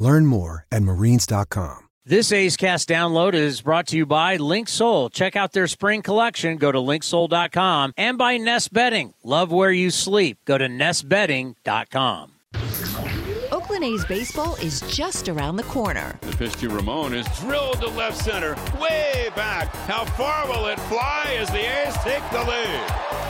Learn more at marines.com. This A's Cast download is brought to you by Linksoul. Check out their spring collection. Go to linksoul.com and by Nest Bedding. Love where you sleep. Go to nestbedding.com. Oakland A's baseball is just around the corner. The pitch to Ramon is drilled to left center, way back. How far will it fly as the A's take the lead?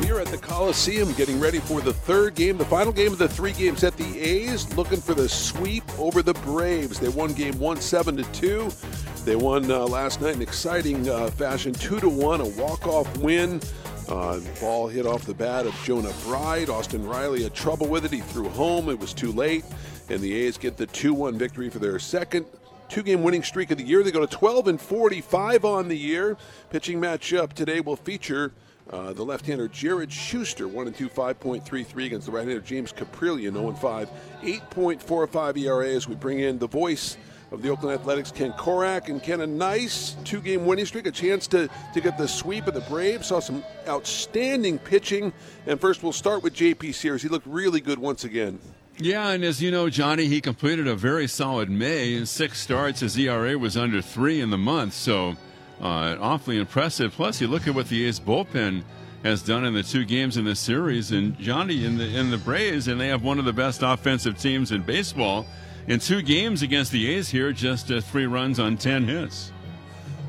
We are at the Coliseum getting ready for the third game, the final game of the three games at the A's, looking for the sweep over the Braves. They won game one, seven to two. They won uh, last night in exciting uh, fashion, two to one, a walk-off win. Uh, ball hit off the bat of Jonah Bride. Austin Riley had trouble with it. He threw home. It was too late. And the A's get the 2 1 victory for their second two game winning streak of the year. They go to 12 and 45 on the year. Pitching matchup today will feature uh, the left-hander Jared Schuster, 1 and 2, 5.33 against the right-hander James Kaprielian, 0 and 5, 8.45 ERA as we bring in the voice of the Oakland Athletics, Ken Korach, and Ken a nice two-game winning streak, a chance to to get the sweep of the Braves. Saw some outstanding pitching, and first we'll start with J.P. Sears. He looked really good once again. Yeah, and as you know, Johnny, he completed a very solid May. In six starts, his ERA was under three in the month, so uh, awfully impressive. Plus, you look at what the A's bullpen has done in the two games in this series, and Johnny in the in the Braves, and they have one of the best offensive teams in baseball. In two games against the A's here, just uh, three runs on ten hits.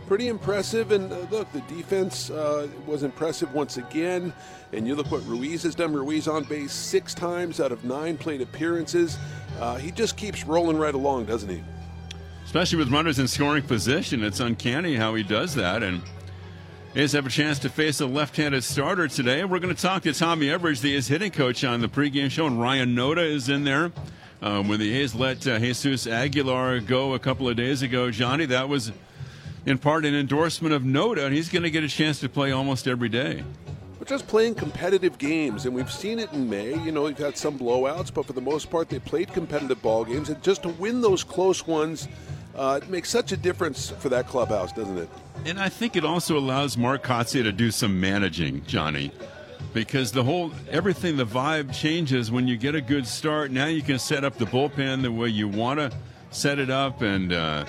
Pretty impressive, and uh, look, the defense uh, was impressive once again. And you look what Ruiz has done. Ruiz on base six times out of nine plate appearances. Uh, he just keeps rolling right along, doesn't he? Especially with runners in scoring position. It's uncanny how he does that. And A's have a chance to face a left-handed starter today. We're going to talk to Tommy Everidge, the A's hitting coach, on the pregame show, and Ryan Noda is in there. Um, when the A's let uh, Jesus Aguilar go a couple of days ago, Johnny, that was in part an endorsement of Noda, and he's going to get a chance to play almost every day. But just playing competitive games, and we've seen it in May. You know, we've had some blowouts, but for the most part, they played competitive ball games, and just to win those close ones uh, it makes such a difference for that clubhouse, doesn't it? And I think it also allows Mark Kotsay to do some managing, Johnny, because the whole everything, the vibe changes when you get a good start. Now you can set up the bullpen the way you want to set it up, and uh,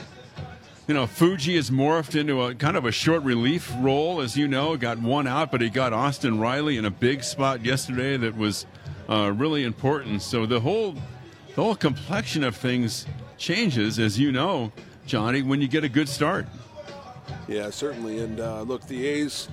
you know Fuji has morphed into a kind of a short relief role, as you know. Got one out, but he got Austin Riley in a big spot yesterday that was uh, really important. So the whole the whole complexion of things changes, as you know, Johnny, when you get a good start. Yeah, certainly. And uh, look, the A's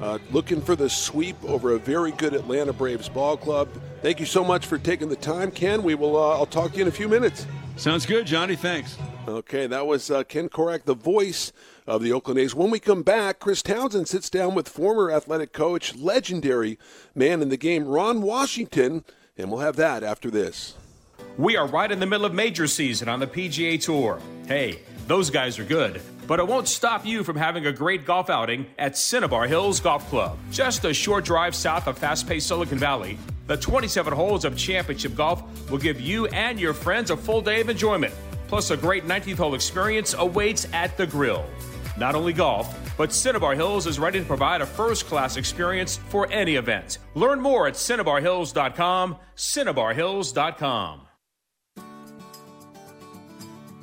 uh, looking for the sweep over a very good Atlanta Braves ball club. Thank you so much for taking the time, Ken. We will. Uh, I'll talk to you in a few minutes. Sounds good, Johnny. Thanks. Okay, that was uh, Ken Korach, the voice of the Oakland A's. When we come back, Chris Townsend sits down with former athletic coach, legendary man in the game, Ron Washington, and we'll have that after this. We are right in the middle of major season on the PGA Tour. Hey, those guys are good, but it won't stop you from having a great golf outing at Cinnabar Hills Golf Club. Just a short drive south of fast paced Silicon Valley, the 27 holes of championship golf will give you and your friends a full day of enjoyment. Plus, a great 19th hole experience awaits at the grill. Not only golf, but Cinnabar Hills is ready to provide a first class experience for any event. Learn more at cinnabarhills.com, cinnabarhills.com.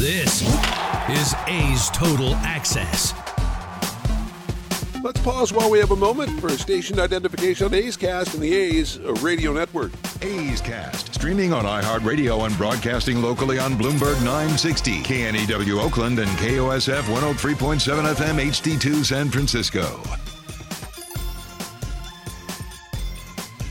This is A's Total Access. Let's pause while we have a moment for station identification on A's Cast and the A's Radio Network. A's Cast, streaming on iHeartRadio and broadcasting locally on Bloomberg 960, KNEW Oakland, and KOSF 103.7 FM HD2 San Francisco.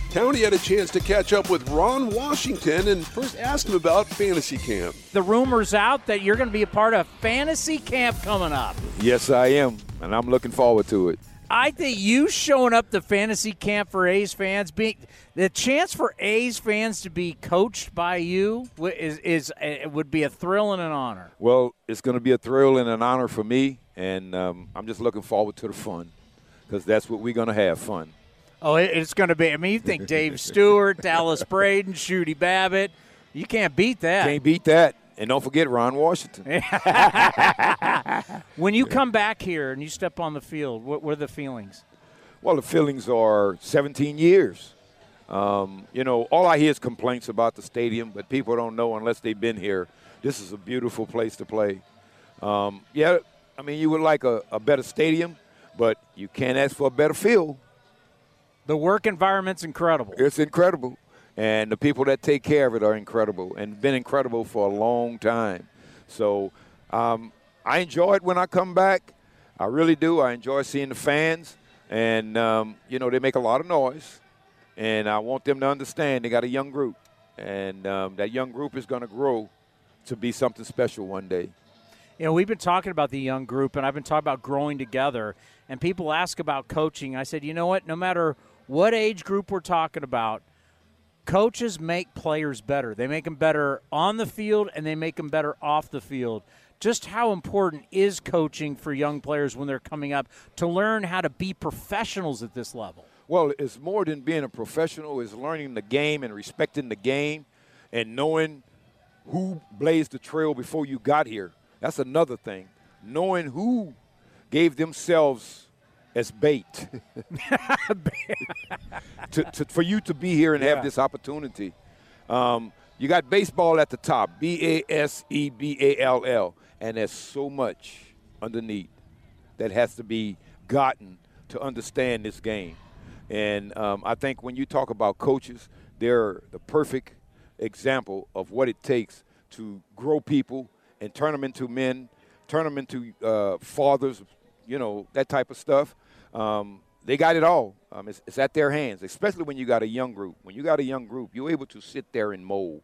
Townie had a chance to catch up with Ron Washington and first asked him about fantasy camp. The rumor's out that you're going to be a part of fantasy camp coming up. Yes, I am, and I'm looking forward to it. I think you showing up to fantasy camp for A's fans, being the chance for A's fans to be coached by you is is it would be a thrill and an honor. Well, it's going to be a thrill and an honor for me, and um, I'm just looking forward to the fun because that's what we're going to have fun. Oh, it's going to be. I mean, you think Dave Stewart, Dallas Braden, Shooty Babitt. You can't beat that. Can't beat that. And don't forget Ron Washington. when you come back here and you step on the field, what were the feelings? Well, the feelings are 17 years. Um, you know, all I hear is complaints about the stadium, but people don't know unless they've been here. This is a beautiful place to play. Um, yeah, I mean, you would like a, a better stadium, but you can't ask for a better field. The work environment's incredible. It's incredible. And the people that take care of it are incredible and been incredible for a long time. So um, I enjoy it when I come back. I really do. I enjoy seeing the fans. And, um, you know, they make a lot of noise. And I want them to understand they got a young group. And um, that young group is going to grow to be something special one day. You know, we've been talking about the young group, and I've been talking about growing together. And people ask about coaching. I said, you know what? No matter what age group we're talking about, coaches make players better. They make them better on the field and they make them better off the field. Just how important is coaching for young players when they're coming up to learn how to be professionals at this level? Well, it's more than being a professional, it's learning the game and respecting the game and knowing who blazed the trail before you got here. That's another thing. Knowing who gave themselves as bait to, to, for you to be here and yeah. have this opportunity. Um, you got baseball at the top, B A S E B A L L, and there's so much underneath that has to be gotten to understand this game. And um, I think when you talk about coaches, they're the perfect example of what it takes to grow people and turn them into men, turn them into uh, fathers, you know, that type of stuff. Um, they got it all. Um, it's, it's, at their hands, especially when you got a young group. When you got a young group, you're able to sit there and mold.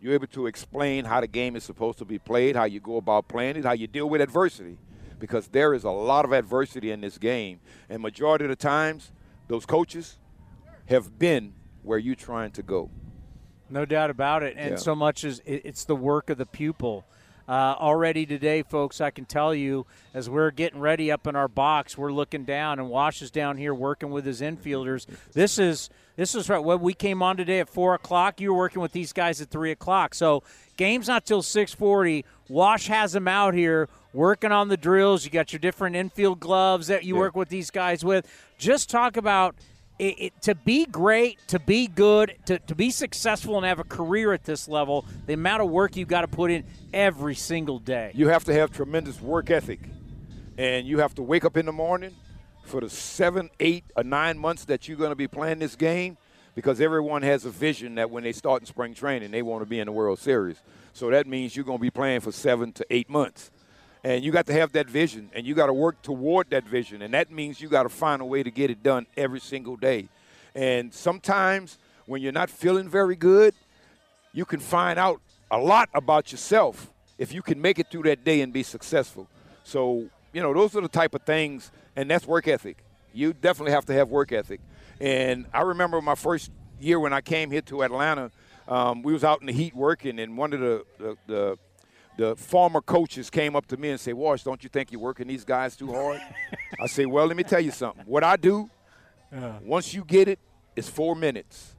You're able to explain how the game is supposed to be played, how you go about playing it, how you deal with adversity, because there is a lot of adversity in this game, and majority of the times, those coaches have been where you're trying to go. No doubt about it, and yeah. so much as it's the work of the pupil. Uh, already today, folks, I can tell you as we're getting ready up in our box, we're looking down, and Wash is down here working with his infielders. This is this is right. When we came on today at four o'clock, you were working with these guys at three o'clock. So game's not till six forty. Wash has them out here working on the drills. You got your different infield gloves that you yeah. work with these guys with. Just talk about it, it, to be great, to be good, to, to be successful and have a career at this level, the amount of work you've got to put in every single day. You have to have tremendous work ethic. And you have to wake up in the morning for the seven, eight, or nine months that you're going to be playing this game because everyone has a vision that when they start in spring training, they want to be in the World Series. So that means you're going to be playing for seven to eight months. And you got to have that vision, and you got to work toward that vision. And that means you got to find a way to get it done every single day. And sometimes when you're not feeling very good, you can find out a lot about yourself if you can make it through that day and be successful. So, you know, those are the type of things, and that's work ethic. You definitely have to have work ethic. And I remember my first year when I came here to Atlanta, um, we was out in the heat working, and one of the, the, the the former coaches came up to me and said, Wash, don't you think you're working these guys too hard? I say, well, let me tell you something. What I do, uh. once you get it, it's four minutes.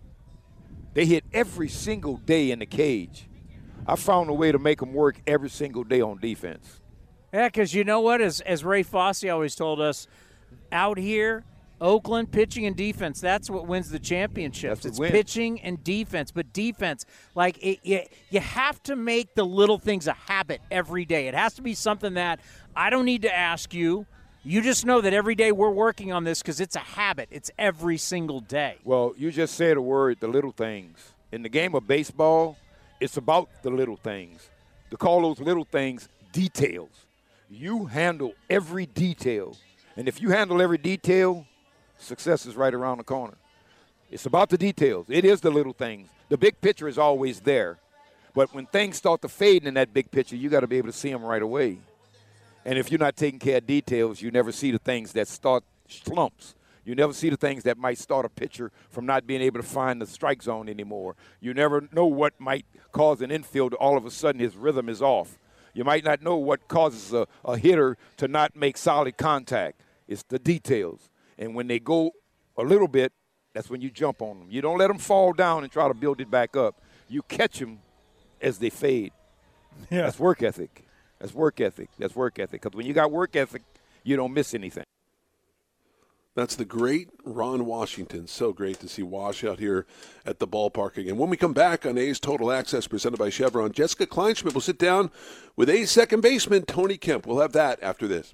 They hit every single day in the cage. I found a way to make them work every single day on defense. Yeah, because you know what? As, as Ray Fosse always told us, out here, Oakland pitching and defense. That's what wins the championships. It's pitching and defense, but defense, like it, it, you have to make the little things a habit every day. It has to be something that I don't need to ask you. You just know that every day we're working on this because it's a habit. It's every single day. Well, you just said a word, the little things. In the game of baseball, it's about the little things. To call those little things details. You handle every detail. And if you handle every detail, Success is right around the corner. It's about the details. It is the little things. The big picture is always there. But when things start to fade in that big picture, you got to be able to see them right away. And if you're not taking care of details, you never see the things that start slumps. You never see the things that might start a pitcher from not being able to find the strike zone anymore. You never know what might cause an infielder all of a sudden his rhythm is off. You might not know what causes a, a hitter to not make solid contact. It's the details. And when they go a little bit, that's when you jump on them. You don't let them fall down and try to build it back up. You catch them as they fade. Yeah. That's work ethic. That's work ethic. That's work ethic. Because when you got work ethic, you don't miss anything. That's the great Ron Washington. So great to see Wash out here at the ballpark again. When we come back on A's Total Access presented by Chevron, Jessica Kleinschmidt will sit down with A's second baseman Tony Kemp. We'll have that after this.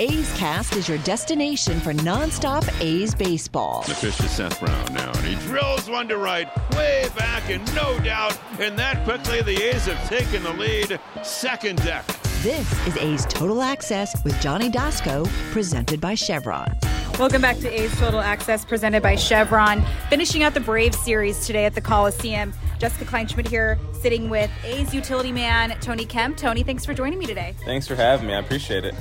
A's Cast is your destination for nonstop A's baseball. The pitch to Seth Brown now, and he drills one to right, way back, and no doubt. And that quickly, the A's have taken the lead. Second deck. This is A's Total Access with Johnny Doskow, presented by Chevron. Welcome back to A's Total Access, presented by Chevron. Finishing out the Braves series today at the Coliseum. Jessica Kleinschmidt here, sitting with A's utility man Tony Kemp. Tony, thanks for joining me today. Thanks for having me. I appreciate it.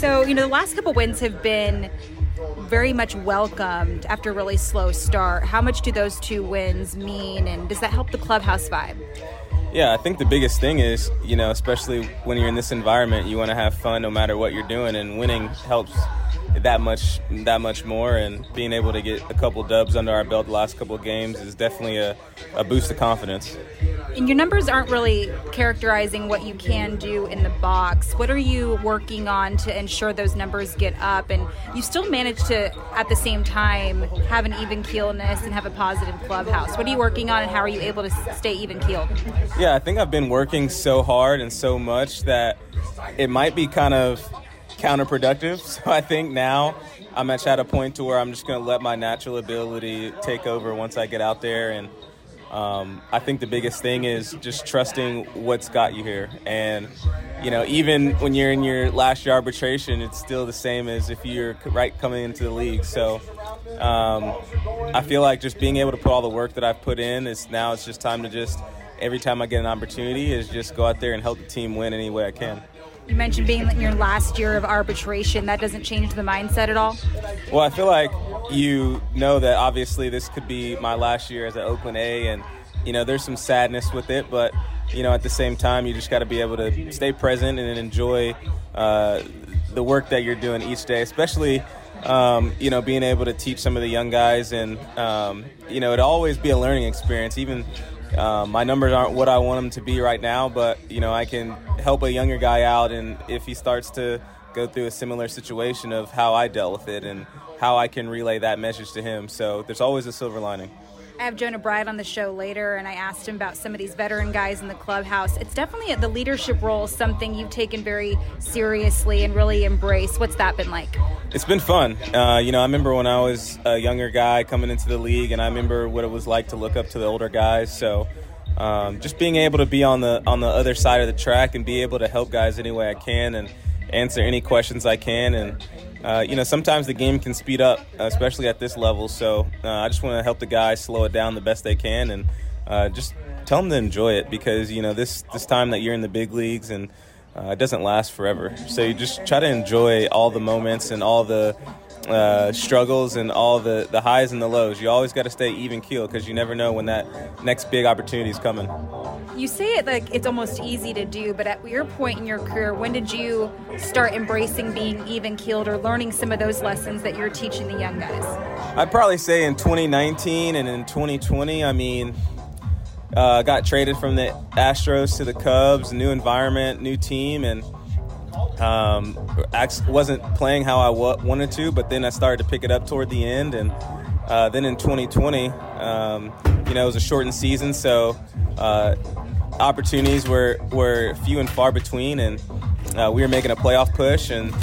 So, you know, the last couple wins have been very much welcomed after a really slow start. How much do those two wins mean, and does that help the clubhouse vibe? Yeah, I think the biggest thing is, you know, especially when you're in this environment, you want to have fun no matter what you're doing, and winning helps that much that much more and being able to get a couple dubs under our belt the last couple of games is definitely a, a boost of confidence. And your numbers aren't really characterizing what you can do in the box. What are you working on to ensure those numbers get up? And you still manage to at the same time have an even keelness and have a positive clubhouse. What are you working on and how are you able to stay even keeled? Yeah i think i've been working so hard and so much that it might be kind of counterproductive. So I think now I'm actually at a point to where I'm just going to let my natural ability take over once I get out there and um, I think the biggest thing is just trusting what's got you here. And, you know, even when you're in your last year arbitration, it's still the same as if you're right coming into the league. So um, I feel like just being able to put all the work that I've put in is now it's just time to just, every time I get an opportunity, is just go out there and help the team win any way I can. You mentioned being in your last year of arbitration. That doesn't change the mindset at all? Well, I feel like you know that obviously this could be my last year as an Oakland A, and you know there's some sadness with it, but you know at the same time you just got to be able to stay present and enjoy uh, the work that you're doing each day, especially. Um, you know, being able to teach some of the young guys, and um, you know, it'll always be a learning experience. Even uh, my numbers aren't what I want them to be right now, but you know, I can help a younger guy out, and if he starts to go through a similar situation of how I dealt with it, and how I can relay that message to him. So there's always a silver lining. I have Jonah Bride on the show later, and I asked him about some of these veteran guys in the clubhouse. It's definitely the leadership role, something you've taken very seriously and really embraced. What's that been like? It's been fun. Uh, you know, I remember when I was a younger guy coming into the league, and I remember what it was like to look up to the older guys. So. Um, just being able to be on the on the other side of the track and be able to help guys any way I can and answer any questions I can and uh, you know, sometimes the game can speed up, especially at this level. So uh, I just want to help the guys slow it down the best they can, and uh, just tell them to enjoy it because you know this this time that you're in the big leagues and uh, it doesn't last forever. So you just try to enjoy all the moments and all the uh, struggles and all the, the highs and the lows. You always got to stay even keel because you never know when that next big opportunity is coming. You say it like it's almost easy to do, but at your point in your career, when did you start embracing being even keeled or learning some of those lessons that you're teaching the young guys? I'd probably say in 2019 and in 2020, I mean, uh, got traded from the Astros to the Cubs, new environment, new team, and um, wasn't playing how I wanted to, but then I started to pick it up toward the end. And uh, then in 2020, um, you know, it was a shortened season, so uh, opportunities were, were few and far between. And uh, we were making a playoff push. And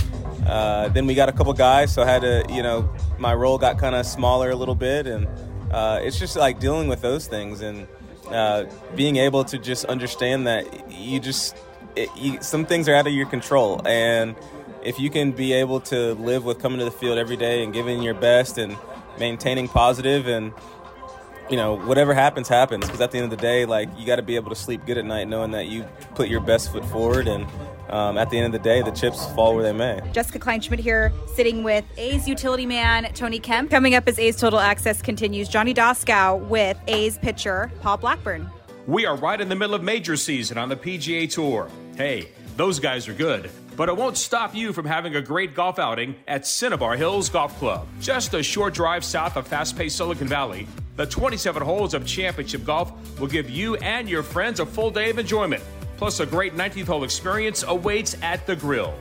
uh, then we got a couple guys, so I had to, you know, my role got kind of smaller a little bit. And uh, it's just like dealing with those things and uh, being able to just understand that you just it, you, some things are out of your control, and if you can be able to live with coming to the field every day and giving your best and maintaining positive and you know whatever happens happens. Because at the end of the day like you got to be able to sleep good at night knowing that you put your best foot forward and um, at the end of the day the chips fall where they may. Jessica kleinschmidt here sitting with a's utility man tony kemp. Coming up as a's total access continues johnny doskow with a's pitcher paul blackburn. We are right in the middle of major season on the pga tour. Hey, those guys are good, but it won't stop you from having a great golf outing at Cinnabar Hills Golf Club. Just a short drive south of fast paced Silicon Valley, the 27 holes of championship golf will give you and your friends a full day of enjoyment. Plus, a great 19th hole experience awaits at the grill.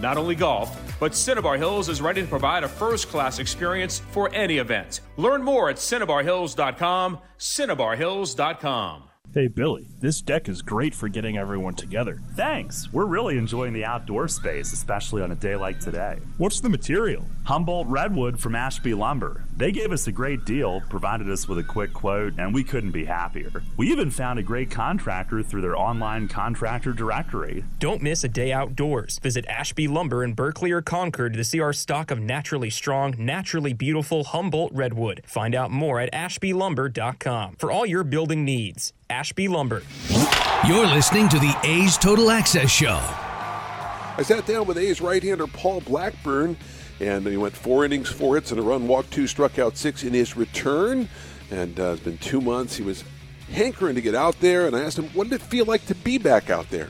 Not only golf, but Cinnabar Hills is ready to provide a first class experience for any event. Learn more at cinnabarhills.com. Cinnabarhills.com. Hey, Billy, this deck is great for getting everyone together. Thanks. We're really enjoying the outdoor space, especially on a day like today. What's the material? Humboldt Redwood from Ashby Lumber. They gave us a great deal, provided us with a quick quote, and we couldn't be happier. We even found a great contractor through their online contractor directory. Don't miss a day outdoors. Visit Ashby Lumber in Berkeley or Concord to see our stock of naturally strong, naturally beautiful Humboldt Redwood. Find out more at ashbylumber.com for all your building needs. Ashby Lumber. You're listening to the A's Total Access Show. I sat down with A's right-hander Paul Blackburn, and he went four innings, four hits, and a run, walked two, struck out six in his return. And uh, it's been two months. He was hankering to get out there, and I asked him, what did it feel like to be back out there?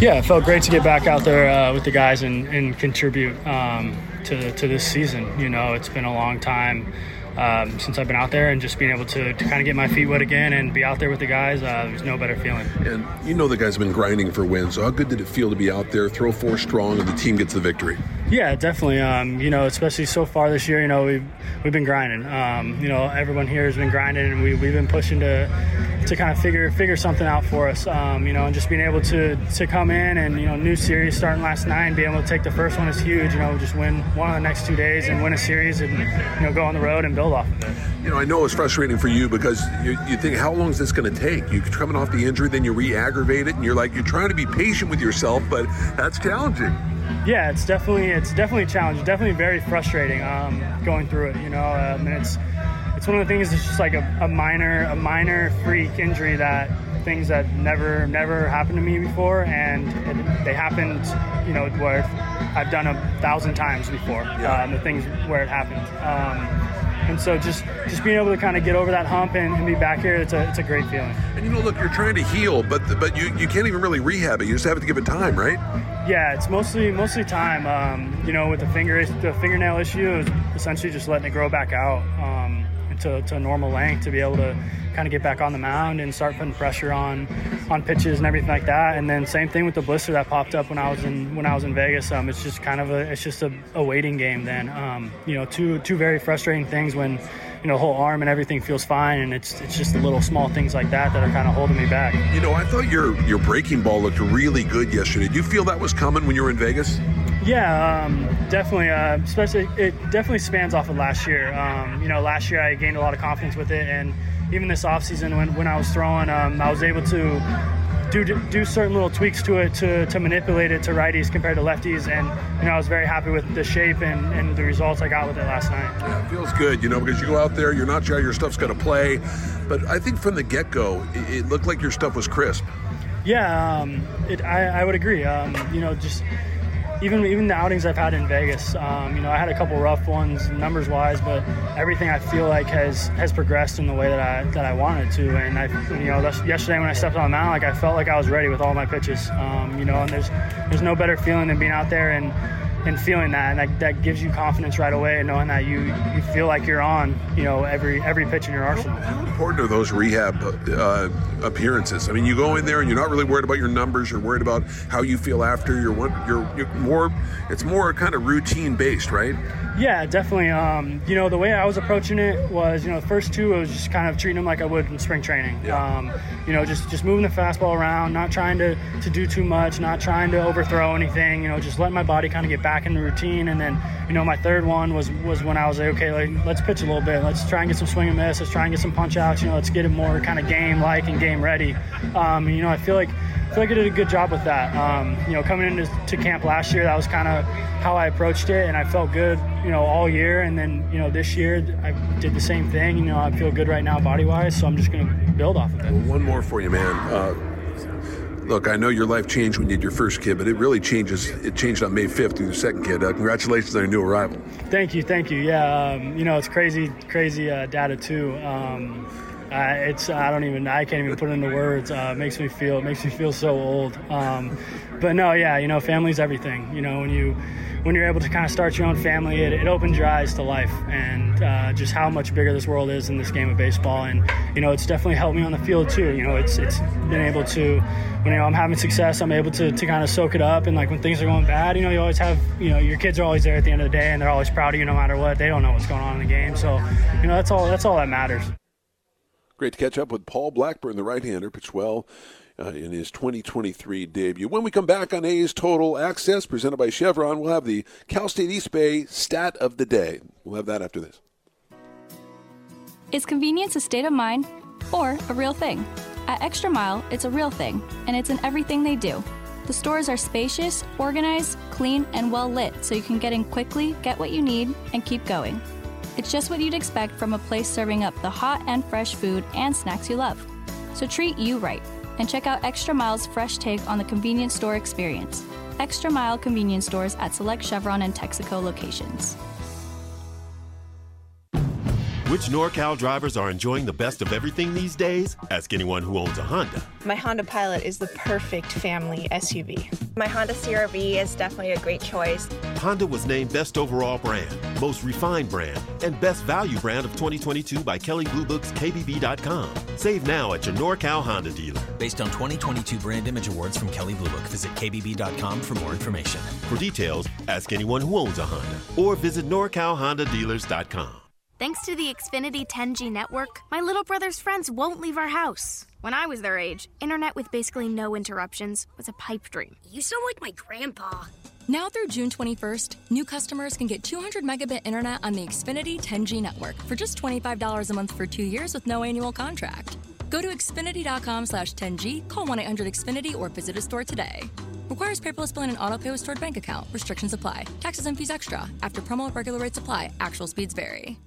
Yeah, it felt great to get back out there uh, with the guys and, and contribute um, to, to this season. You know, it's been a long time um, since I've been out there, and just being able to, to kind of get my feet wet again and be out there with the guys, uh, there's no better feeling. And you know the guys have been grinding for wins. So how good did it feel to be out there, throw four strong, and the team gets the victory? Yeah, definitely. Um, you know, especially so far this year, you know, we've we've been grinding. Um, you know, everyone here has been grinding, and we we've been pushing to to kind of figure figure something out for us. Um, you know, and just being able to to come in and you know, new series starting last night, being able to take the first one is huge. You know, just win one of the next two days and win a series, and you know, go on the road and build off of it. You know, I know it's frustrating for you because you, you think, how long is this going to take? You're coming off the injury, then you re-aggravate it, and you're like, you're trying to be patient with yourself, but that's challenging. Yeah, it's definitely it's definitely a challenge. Definitely very frustrating um, going through it. You know, um, and it's it's one of the things. It's just like a, a minor a minor freak injury that things that never never happened to me before, and it, they happened. You know, where I've done a thousand times before. Yeah. Um, the things where it happened. Um, and so just just being able to kind of get over that hump and, and, be back here, it's a it's a great feeling. And you know, look, you're trying to heal, but but you, you can't even really rehab it. You just have to give it time, right? Yeah, it's mostly mostly time. Um, you know, with the finger the fingernail issue, is essentially just letting it grow back out um, to, to normal length to be able to kind of get back on the mound and start putting pressure on on pitches and everything like that. And then same thing with the blister that popped up when I was in when I was in Vegas. Um, it's just kind of a it's just a, a waiting game. Then um, you know, two two very frustrating things when you know, whole arm and everything feels fine, and it's it's just the little small things like that that are kind of holding me back. You know, I thought your your breaking ball looked really good yesterday. Did you feel that was coming when you were in Vegas? Yeah, um, definitely. Uh, especially, it definitely spans off of last year. Um, you know, last year I gained a lot of confidence with it, and even this offseason when, when I was throwing, um, I was able to do do certain little tweaks to it to, to manipulate it to righties compared to lefties, and you know I was very happy with the shape and, and the results I got with it last night. Yeah, it feels good, you know, because you go out there, you're not sure how your stuff's going to play, but I think from the get go, it, it, looked like your stuff was crisp. Yeah, um, it, I, I would agree. Um, you know, just even even the outings I've had in Vegas, um, you know, I had a couple rough ones numbers wise, but everything I feel like has has progressed in the way that I that I wanted to. And I, you know, yesterday when I stepped on the mound, like I felt like I was ready with all my pitches. Um, you know, and there's there's no better feeling than being out there and and feeling that, and that, that gives you confidence right away, and knowing that you you feel like you're on, you know, every every pitch in your arsenal. How important are those rehab uh, appearances? I mean, you go in there and you're not really worried about your numbers. You're worried about how you feel after. You're you're, you're more. It's more kind of routine based, right? Yeah, definitely. Um, you know, the way I was approaching it was, you know, the first two I was just kind of treating them like I would in spring training. Yeah. Um, you know, just just moving the fastball around, not trying to to do too much, not trying to overthrow anything. You know, just letting my body kind of get back in the routine. And then, you know, my third one was was when I was like, okay, like, let's pitch a little bit. Let's try and get some swing and miss. Let's try and get some punch outs. You know, let's get it more kind of game like and game ready. Um, you know, I feel like I feel like I did a good job with that. Um, you know, coming into to camp last year, that was kind of how I approached it, and I felt good, you know, all year. And then, you know, this year I did the same thing. You know, I feel good right now body wise, so I'm just going to build off of it. Well, one more for you, man. Uh, look, I know your life changed when you had your first kid, but it really changes. It changed on May 5th with your second kid. Uh, congratulations on your new arrival. Thank you, thank you. Yeah, um, you know, it's crazy, crazy uh, data too. Um, it's I don't even I can't even put it into words. Uh, it makes me feel it makes me feel so old. Um, but no, yeah, you know, family's everything. You know, when you when you're able to kind of start your own family, it, it opens your eyes to life and uh, just how much bigger this world is in this game of baseball. And you know, it's definitely helped me on the field too. You know, it's it's been able to when you know I'm having success, I'm able to, to kind of soak it up. And like when things are going bad, you know, you always have you know your kids are always there at the end of the day, and they're always proud of you no matter what. They don't know what's going on in the game, so you know that's all that's all that matters. Great to catch up with Paul Blackburn, the right-hander, pitched well uh, in his 2023 debut. When we come back on A's Total Access, presented by Chevron, we'll have the Cal State East Bay stat of the day. We'll have that after this. Is convenience a state of mind or a real thing? At Extra Mile, it's a real thing, and it's in everything they do. The stores are spacious, organized, clean, and well lit so you can get in quickly, get what you need, and keep going. It's just what you'd expect from a place serving up the hot and fresh food and snacks you love. So treat you right and check out Extra Mile's fresh take on the convenience store experience. Extra Mile convenience stores at select Chevron and Texaco locations. Which NorCal drivers are enjoying the best of everything these days? Ask anyone who owns a Honda. My Honda Pilot is the perfect family SUV. My Honda CRV is definitely a great choice. Honda was named Best Overall Brand, Most Refined Brand, and Best Value Brand of 2022 by Kelley Blue Book's KBB.com. Save now at your NorCal Honda dealer. Based on 2022 Brand Image Awards from Kelley Blue Book, visit KBB.com for more information. For details, ask anyone who owns a Honda or visit NorCalHondaDealers.com. Thanks to the Xfinity 10G network, my little brother's friends won't leave our house. When I was their age, internet with basically no interruptions was a pipe dream. You sound like my grandpa. Now through June 21st, new customers can get 200 megabit internet on the Xfinity 10G network for just $25 a month for two years with no annual contract. Go to Xfinity.com slash 10G, call 1 800 Xfinity, or visit a store today. Requires paperless billing and auto pay with stored bank account. Restrictions apply. Taxes and fees extra. After promo, regular rates apply. Actual speeds vary.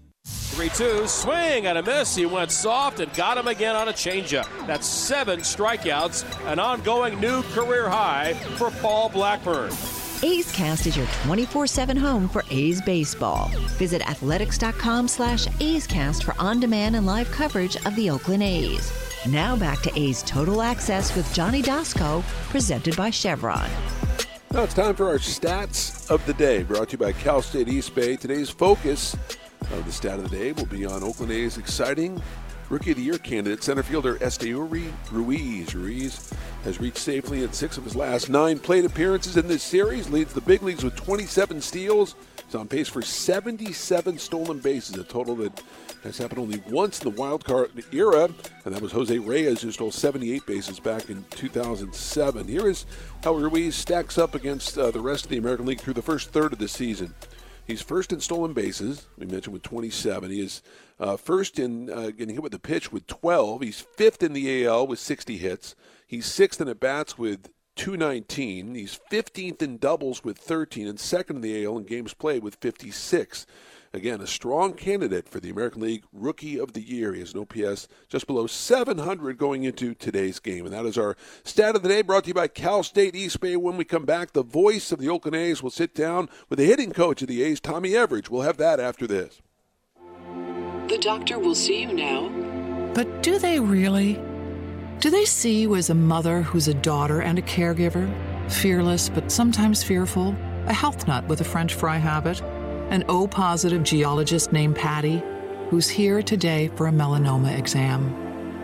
3 2, swing and a miss. He went soft and got him again on a changeup. That's seven strikeouts, an ongoing new career high for Paul Blackburn. A's Cast is your 24-7 home for A's baseball. Visit athletics.com slash A's Cast for on-demand and live coverage of the Oakland A's. Now back to A's Total Access with Johnny Doskow, presented by Chevron. Now it's time for our stats of the day, brought to you by Cal State East Bay. Today's focus uh, the stat of the day will be on Oakland A's exciting Rookie of the Year candidate, center fielder Esteury Ruiz. Ruiz has reached safely in six of his last nine plate appearances in this series, leads the big leagues with 27 steals. He's on pace for 77 stolen bases, a total that has happened only once in the wild card era, and that was Jose Reyes, who stole 78 bases back in 2007. Here is how Ruiz stacks up against uh, the rest of the American League through the first third of the season. He's first in stolen bases. We mentioned with 27. He is uh, first in uh, getting hit with the pitch with 12. He's fifth in the AL with 60 hits. He's sixth in at bats with 219. He's 15th in doubles with 13 and second in the AL in games played with 56. Again, a strong candidate for the American League Rookie of the Year. He has an OPS just below 700 going into today's game. And that is our stat of the day brought to you by Cal State East Bay. When we come back, the voice of the Oakland A's will sit down with the hitting coach of the A's, Tommy Everidge. We'll have that after this. The doctor will see you now. But do they really? Do they see you as a mother who's a daughter and a caregiver? Fearless, but sometimes fearful? A health nut with a French fry habit? An O positive geologist named Patty, who's here today for a melanoma exam.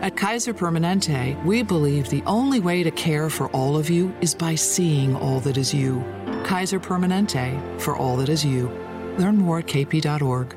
At Kaiser Permanente, we believe the only way to care for all of you is by seeing all that is you. Kaiser Permanente, for all that is you. Learn more at kp.org.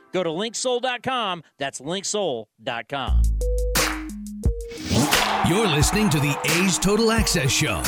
Go to linksoul.com. That's linksoul.com. You're listening to the A's Total Access Show.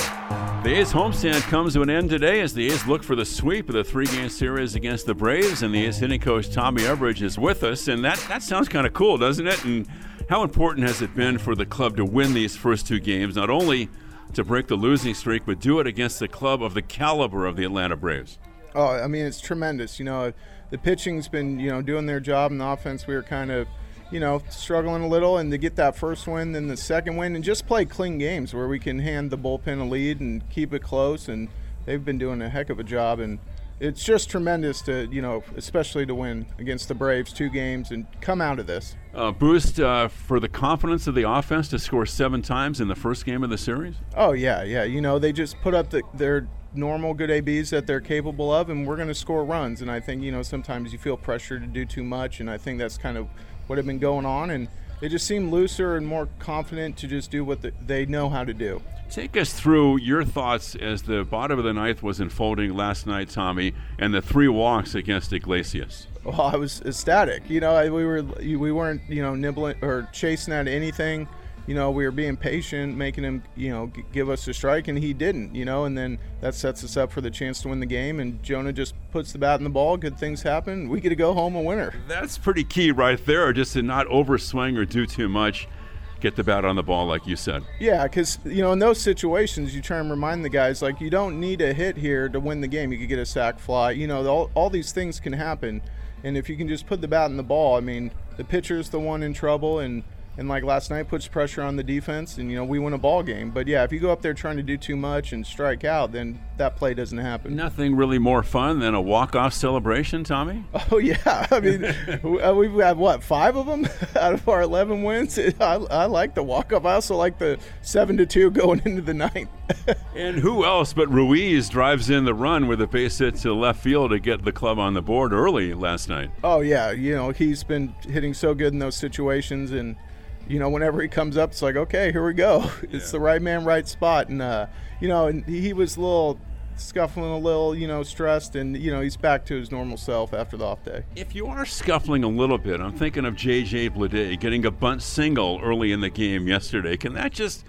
The A's homestand comes to an end today as the A's look for the sweep of the three-game series against the Braves, and the A's hitting coach Tommy Everidge is with us, and that, that sounds kind of cool, doesn't it? And how important has it been for the club to win these first two games, not only to break the losing streak, but do it against the club of the caliber of the Atlanta Braves? Oh, I mean, it's tremendous. You know, the pitching's been you know doing their job, and the offense we were kind of you know struggling a little, and to get that first win, then the second win, and just play clean games where we can hand the bullpen a lead and keep it close, and they've been doing a heck of a job and. It's just tremendous to, you know, especially to win against the Braves two games and come out of this. Uh, boost uh, for the confidence of the offense to score seven times in the first game of the series? Oh, yeah, yeah. You know, they just put up the, their normal good ABs that they're capable of, and we're going to score runs. And I think you know sometimes you feel pressure to do too much, and I think that's kind of what had been going on. And they just seem looser and more confident to just do what the, they know how to do. Take us through your thoughts as the bottom of the ninth was unfolding last night, Tommy, and the three walks against Iglesias. Well, I was ecstatic. You know, we were we weren't you know nibbling or chasing at anything you know, we were being patient, making him, you know, g- give us a strike, and he didn't, you know, and then that sets us up for the chance to win the game. And Jonah just puts the bat in the ball, good things happen. We get to go home a winner. That's pretty key right there, just to not overswing or do too much. get the bat on the ball, like you said. Yeah, because you know in those situations, you try and remind the guys like you don't need a hit here to win the game. You could get a sac fly. You know, all, all these things can happen, and if you can just put the bat in the ball, I mean, the pitcher's the one in trouble, and and like last night puts pressure on the defense and you know we win a ball game. But yeah if you go up there trying to do too much and strike out then that play doesn't happen. Nothing really more fun than a walk-off celebration tommy? Oh yeah. I mean uh, we've had what five of them out of our 11 wins? I, I like the walk-off. I also like the 7 to 2 going into the ninth. And who else but ruiz drives in the run with a base hit to left field to get the club on the board early last night? Oh yeah. You know he's been hitting so good in those situations and you know, whenever he comes up, it's like, okay, here we go. It's the right man, right spot. And, uh, you know, and he was a little scuffling a little, you know, stressed, and, you know, he's back to his normal self after the off day. If you are scuffling a little bit, I'm thinking of J.J. Bleday getting a bunt single early in the game yesterday. Can that just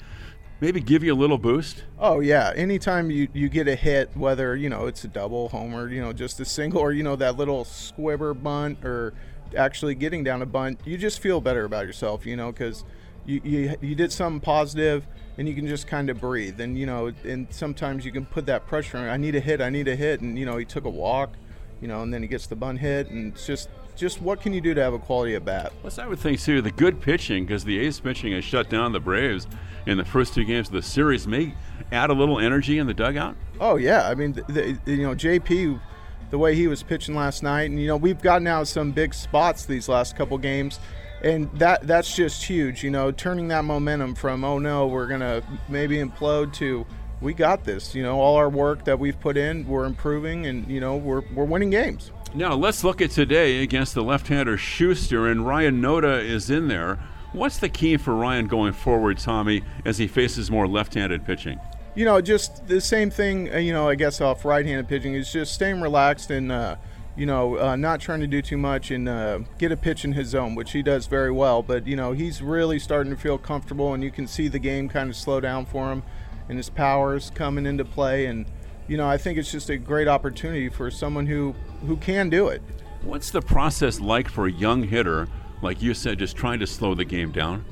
maybe give you a little boost? Oh, yeah. Anytime you, you get a hit, whether, you know, it's a double, homer, you know, just a single, or, you know, that little squibber bunt or – actually getting down a bunt, you just feel better about yourself, you know, because you, you, you did something positive and you can just kind of breathe. And, you know, and sometimes you can put that pressure on. I need a hit, I need a hit. And, you know, he took a walk, you know, and then he gets the bunt hit. And it's just, just what can you do to have a quality at bat? Plus, I would think, too, the good pitching, because the A's pitching has shut down the Braves in the first two games of the series, may add a little energy in the dugout. Oh, yeah. I mean, the, the, you know, JP the way he was pitching last night. And you know, we've gotten out some big spots these last couple games, and that that's just huge. You know, turning that momentum from oh no, we're gonna maybe implode to we got this. You know, all our work that we've put in, we're improving, and you know, we're we're winning games. Now let's look at today against the left-hander Shuster, and Ryan Noda is in there. What's the key for Ryan going forward, Tommy, as he faces more left-handed pitching? You know, just the same thing. Uh, you know, I guess off right-handed pitching is just staying relaxed and uh, you know uh, not trying to do too much and uh, get a pitch in his zone, which he does very well. But you know, he's really starting to feel comfortable, and you can see the game kind of slow down for him, and his powers coming into play. And you know, I think it's just a great opportunity for someone who who can do it. What's the process like for a young hitter, like you said, just trying to slow the game down?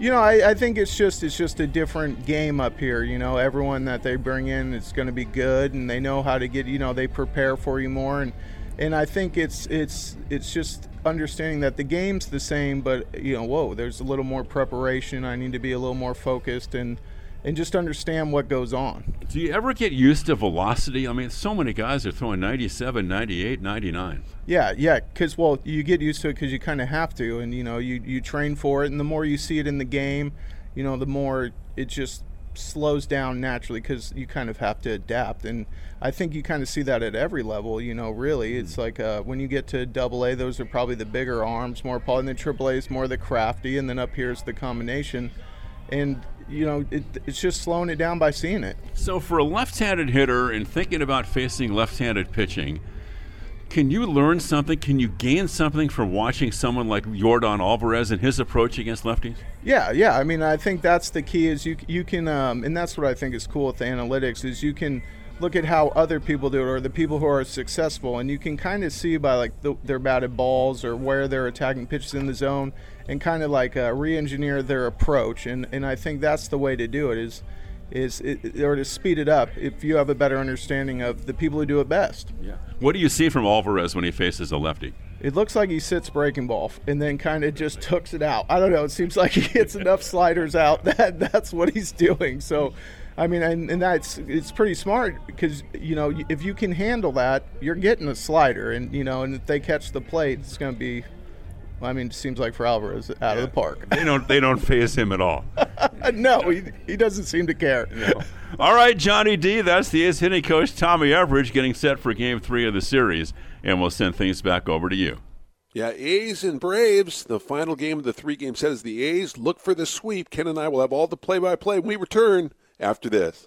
You know, I, I, think it's just it's just a different game up here. You know, everyone that they bring in is going to be good, and they know how to get. You know, they prepare for you more, and and I think it's it's it's just understanding that the game's the same, but you know, whoa, there's a little more preparation. I need to be a little more focused and and just understand what goes on. Do you ever get used to velocity? I mean, so many guys are throwing 97, 98, 99. Yeah, yeah, because, well, you get used to it because you kind of have to, and, you know, you, you train for it, and the more you see it in the game, you know, the more it just slows down naturally because you kind of have to adapt. And I think you kind of see that at every level, you know, really. It's hmm. like uh, when you get to double A, those are probably the bigger arms, more Paul, and then triple A is more the crafty, and then up here is the combination. And you know, it, it's just slowing it down by seeing it. So, for a left handed hitter and thinking about facing left handed pitching, can you learn something? Can you gain something from watching someone like Yordan Alvarez and his approach against lefties? Yeah, yeah. I mean, I think that's the key. Is you you can, um, and that's what I think is cool with the analytics is you can look at how other people do it or the people who are successful and you can kind of see by like the, their batted balls or where they're attacking pitches in the zone and kind of like uh, re-engineer their approach and, and i think that's the way to do it is is it, or to speed it up if you have a better understanding of the people who do it best yeah what do you see from alvarez when he faces a lefty it looks like he sits breaking ball and then kind of just hooks it out. I don't know. It seems like he hits enough sliders out that that's what he's doing. So I mean, and, and that's it's pretty smart because you know if you can handle that, you're getting a slider, and you know, and if they catch the plate, it's going to be. I mean, it seems like for Alvarez out yeah. of the park. They don't. They don't phase him at all. no, he, he doesn't seem to care. No. All right, Johnny D. That's the A's hitting coach Tommy Everidge getting set for Game Three of the series, and we'll send things back over to you. Yeah, A's and Braves. The final game of the three-game set is the A's. Look for the sweep. Ken and I will have all the play-by-play when we return after this.